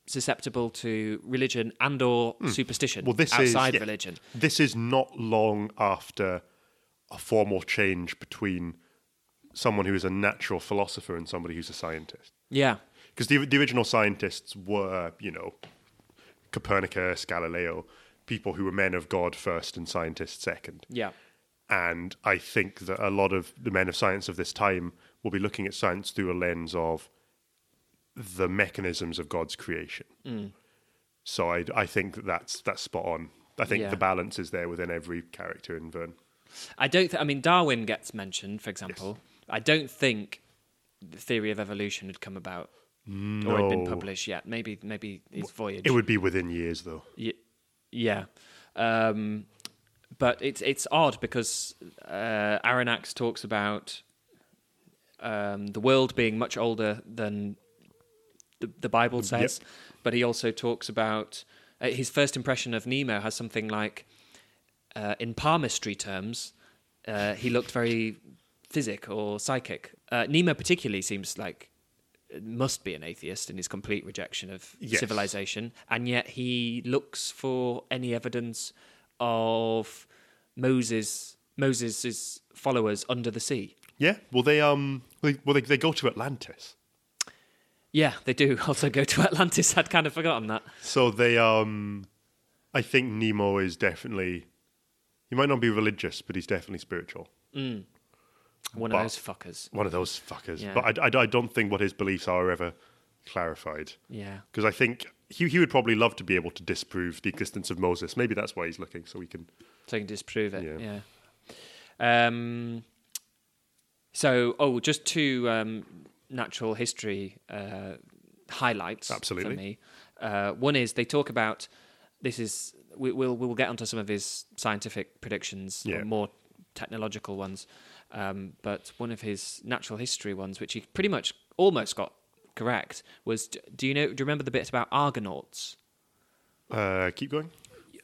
susceptible to religion and or superstition Hmm. Well, this outside is yeah. religion. This is not long after a formal change between someone who is a natural philosopher and somebody who's a scientist. Yeah, Because the, the original scientists were, you know, Copernicus, Galileo, people who were men of God first and scientists second. yeah. And I think that a lot of the men of science of this time will be looking at science through a lens of the mechanisms of God's creation. Mm. So I, I think that that's, that's spot on. I think Yeah. the balance is there within every character in Verne. I don't. Th- I mean, Darwin gets mentioned, for example. I don't think the theory of evolution had come about or had been published yet. Maybe, maybe his voyage. It would be within years, though. Y- yeah, um, but it's it's odd because uh, Aronnax talks about um, the world being much older than the, the Bible says, but he also talks about uh, his first impression of Nemo has something like, uh, in palmistry terms, uh, he looked very physic or psychic. Uh, Nemo particularly seems like must be an atheist in his complete rejection of Yes. civilization, and yet he looks for any evidence of Moses Moses's followers under the sea. Yeah. Well, they um, they, well, they, they go to Atlantis. Yeah, they do also go to Atlantis. I'd kind of forgotten that. So they um, I think Nemo is definitely. He might not be religious, but he's definitely spiritual. One But- of those fuckers. One of those fuckers. Yeah. But I, I, I don't think what his beliefs are ever clarified. Yeah. Because I think he, he would probably love to be able to disprove the existence of Moses. Maybe that's why he's looking, so we can. So you can disprove it. Yeah. Yeah. Um, so, oh, just to um, natural history uh, highlights Absolutely. for me. Uh, one is they talk about this is we, we'll we'll get onto some of his scientific predictions, or Yeah. more technological ones, um, but one of his natural history ones, which he pretty much almost got correct, was do you know do you remember the bit about Argonauts? Uh, keep going.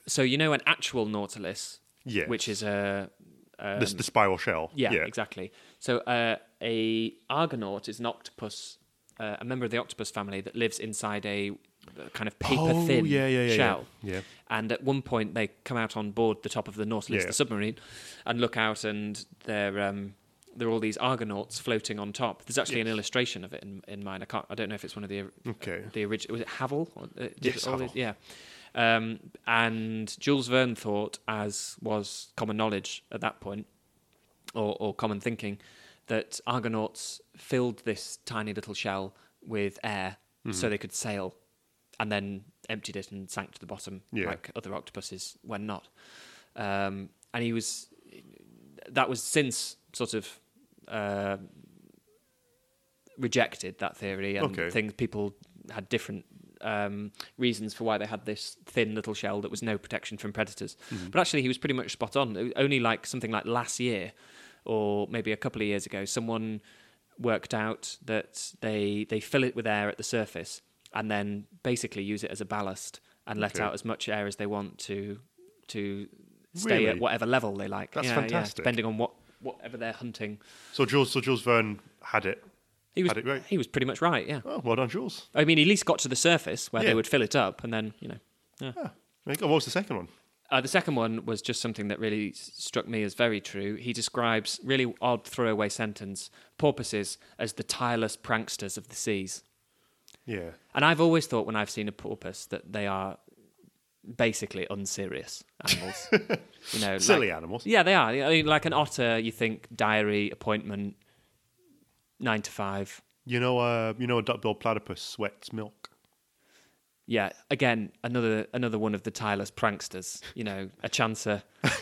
So you know an actual Nautilus, Yes. which is a um, the, the spiral shell. yeah, exactly. So uh, a Argonaut is an octopus, uh, a member of the octopus family that lives inside a uh, kind of paper Oh, thin yeah, yeah, yeah, shell. yeah. And at one point, they come out on board the top of the Nautilus, the submarine, and look out, and they're um, there are all these Argonauts floating on top. There's actually an illustration of it in, in mine. I can't. I don't know if it's one of the Okay. the original. Was it Havel? Or, uh, Yes, Havel. these- yeah. Um, and Jules Verne thought, as was common knowledge at that point, or, or common thinking, that Argonauts filled this tiny little shell with air Mm-hmm. so they could sail, and then emptied it and sank to the bottom Yeah. like other octopuses when not. Um, and he was that was since sort of uh, rejected that theory and Okay. things people had different um, reasons for why they had this thin little shell that was no protection from predators. Mm-hmm. But actually, he was pretty much spot on. Only like something like last year, or maybe a couple of years ago, someone worked out that they they fill it with air at the surface and then basically use it as a ballast and let Okay. out as much air as they want to to stay Really? at whatever level they like. That's Yeah, yeah, fantastic. depending on what whatever they're hunting. So Jules, so Jules Verne had it. He was right. he was pretty much right. Yeah. Oh, well done, Jules. I mean, he at least got to the surface where Yeah. they would fill it up, and then you know. You go. What was the second one? Uh, the second one was just something that really struck me as very true. He describes really odd throwaway sentence porpoises as the tireless pranksters of the seas. Yeah. And I've always thought when I've seen a porpoise that they are basically unserious animals. you know, Silly like- animals. Yeah, they are. I mean, like an otter, you think diary, appointment, nine to five. You know, uh, you know, a duck-billed platypus sweats milk. Yeah, again, another another one of the tireless pranksters. You know, a chancer,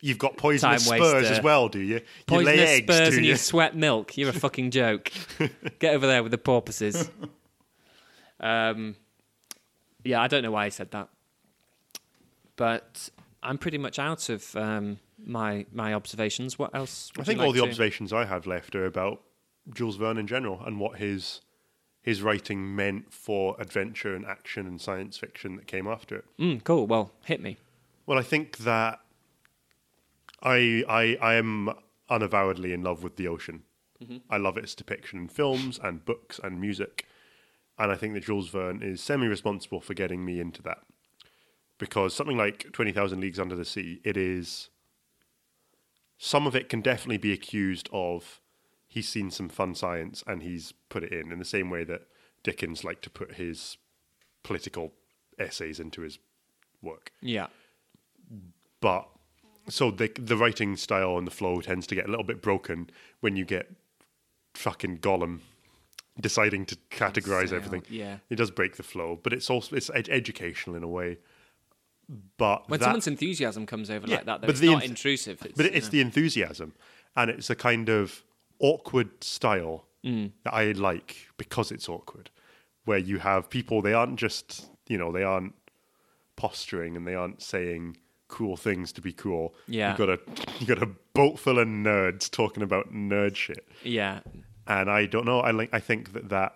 You've got poisonous Time spurs waster. as well, do you? You poisonous lay eggs, spurs, and you? you sweat milk. You're a fucking joke. Get over there with the porpoises. Um, yeah, I don't know why I said that, but I'm pretty much out of um, my my observations. What else? I think you all the to- observations I have left are about Jules Verne in general and what his his writing meant for adventure and action and science fiction that came after it. Mm, cool. Well, hit me. Well, I think that I I I am unavowedly in love with the ocean. I love its depiction in films and books and music, and I think that Jules Verne is semi-responsible for getting me into that. Because something like Twenty Thousand Leagues Under the Sea, it is. Some of it can definitely be accused of he's seen some fun science and he's put it in in the same way that Dickens liked to put his political essays into his work Yeah. but so the the writing style and the flow tends to get a little bit broken when you get fucking Gollum deciding to categorize Sail, everything. yeah. it does break the flow, but it's also it's ed- educational in a way. But When that- someone's enthusiasm comes over Yeah, like that, though, but it's the not intrusive. It's, but you it's know. the enthusiasm, and it's a kind of awkward style Mm. that I like because it's awkward, where you have people they aren't just you know they aren't posturing and they aren't saying cool things to be cool. Yeah. you got a you got a boat full of nerds talking about nerd shit, yeah. and I don't know. I like I think that that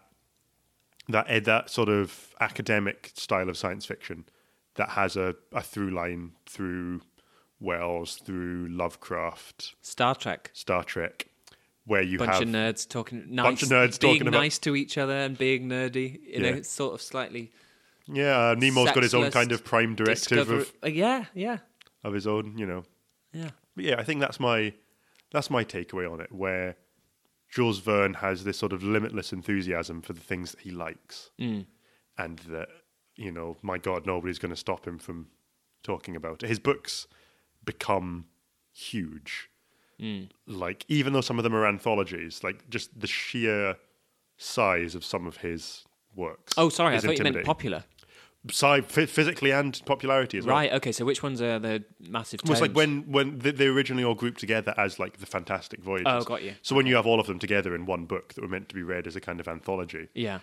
that eh, that sort of academic style of science fiction that has a, a through line through Wells, through Lovecraft, Star Trek. Star Trek, where you bunch have of nerds talking nice, Bunch of nerds being talking about- nice to each other and being nerdy in Yeah. a sort of slightly yeah, uh, Nemo's got his own kind of prime directive discover- of, Uh, yeah, yeah, of his own, you know. yeah. But yeah, I think that's my that's my takeaway on it, where Jules Verne has this sort of limitless enthusiasm for the things that he likes, Mm. and that you know, my God, nobody's going to stop him from talking about it. His books become huge, Mm. like even though some of them are anthologies, like just the sheer size of some of his works. Oh, sorry, I thought you meant popular. Size, phy- physically and popularity as well. Right. Okay. So which ones are the massive? Almost like when when they, they originally all grouped together as like the Fantastic Voyages. Oh, got you. So when you have all of them together in one book that were meant to be read as a kind of anthology, Yeah.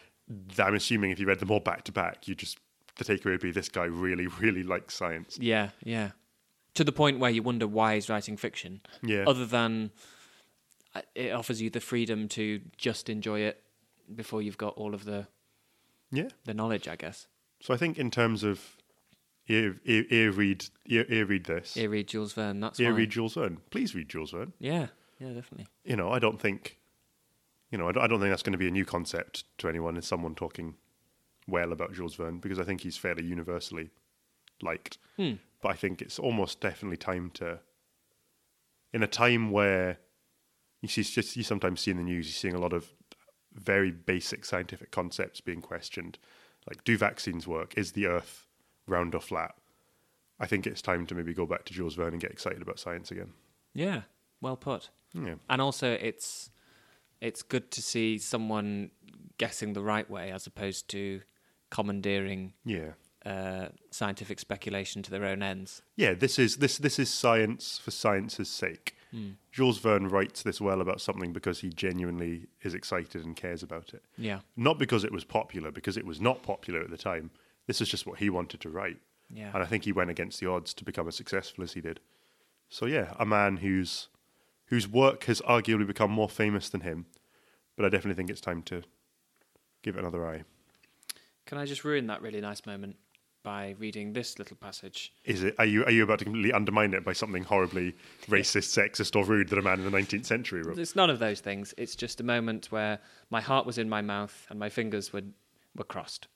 I'm assuming if you read them all back to back, you just the takeaway would be this guy really really likes science. Yeah. Yeah. To the point where you wonder why he's writing fiction, Yeah, other than uh, it offers you the freedom to just enjoy it before you've got all of the yeah. the knowledge. I guess. So I think in terms of ear, ear, ear read ear, ear read this Ear read Jules Verne. That's ear fine. read Jules Verne. Please read Jules Verne. Yeah. Yeah. Definitely. You know, I don't think you know I don't, I don't think that's going to be a new concept to anyone. Is someone talking well about Jules Verne because I think he's fairly universally liked. Hmm. But I think it's almost definitely time to, in a time where you see, just you sometimes see in the news, you're seeing a lot of very basic scientific concepts being questioned, like do vaccines work? Is the Earth round or flat? I think it's time to maybe go back to Jules Verne and get excited about science again. Yeah. Well put. Yeah, and also it's it's good to see someone guessing the right way as opposed to commandeering yeah, uh, scientific speculation to their own ends. yeah. This is this this is science for science's sake. Jules Verne writes this well about something because he genuinely is excited and cares about it. Yeah, not because it was popular, because it was not popular at the time. This is just what he wanted to write. yeah, And I think he went against the odds to become as successful as he did. So yeah, a man whose whose work has arguably become more famous than him, but I definitely think it's time to give it another eye. Can I just ruin that really nice moment by reading this little passage. Is it? Are you are you about to completely undermine it by something horribly racist, sexist, or rude that a man in the 19th century wrote? It's none of those things. It's just a moment where my heart was in my mouth and my fingers were, were crossed.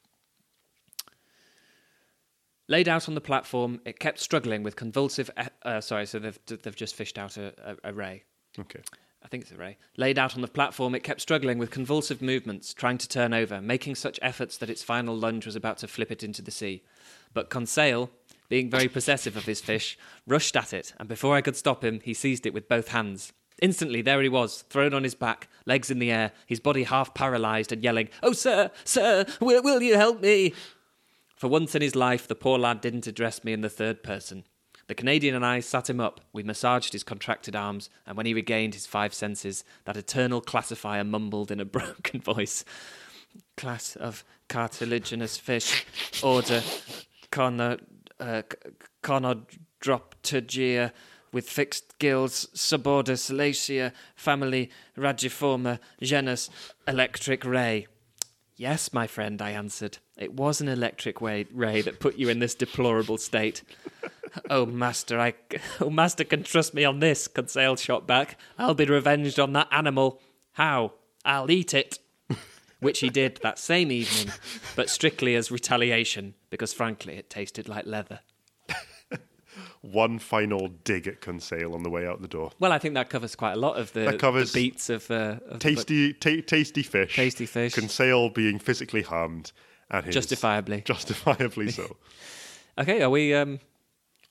Laid out on the platform, it kept struggling with convulsive. e- Uh, sorry, so they've they've just fished out a, a, a ray. Okay. I think it's a ray. Laid out on the platform, it kept struggling with convulsive movements, trying to turn over, making such efforts that its final lunge was about to flip it into the sea. But Conseil, being very possessive of his fish, rushed at it, and before I could stop him, he seized it with both hands. Instantly, there he was, thrown on his back, legs in the air, his body half paralyzed, and yelling, Oh, sir, sir, will, will you help me? For once in his life, the poor lad didn't address me in the third person. The Canadian and I sat him up. We massaged his contracted arms, and when he regained his five senses, that eternal classifier mumbled in a broken voice Class of cartilaginous fish, order Cono, uh, Conodroptegia, with fixed gills, suborder Salacia, family Ragiforma, genus electric ray. Yes, my friend, I answered. It was an electric way, ray that put you in this deplorable state. oh, master, I, oh, master can trust me on this, Conseil shot back. I'll be revenged on that animal. How? I'll eat it. Which he did that same evening, but strictly as retaliation, because frankly, it tasted like leather. One final dig at Conseil on the way out the door. Well, I think that covers quite a lot of the, That covers the beats of, uh, of. Tasty, ta- tasty fish. Tasty fish. Conseil being physically harmed, and his Justifiably. justifiably so. Okay, are we, um,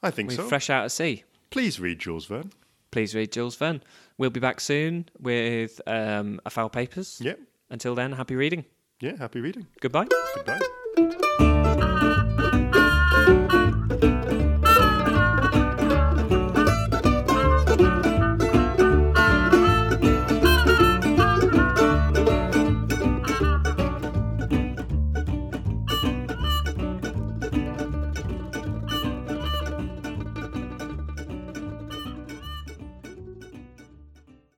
I think we so. fresh out at sea? Please read Jules Verne. Please read Jules Verne. We'll be back soon with um, a foul papers. Yep. Until then, happy reading. Yeah. Happy reading. Goodbye. Goodbye.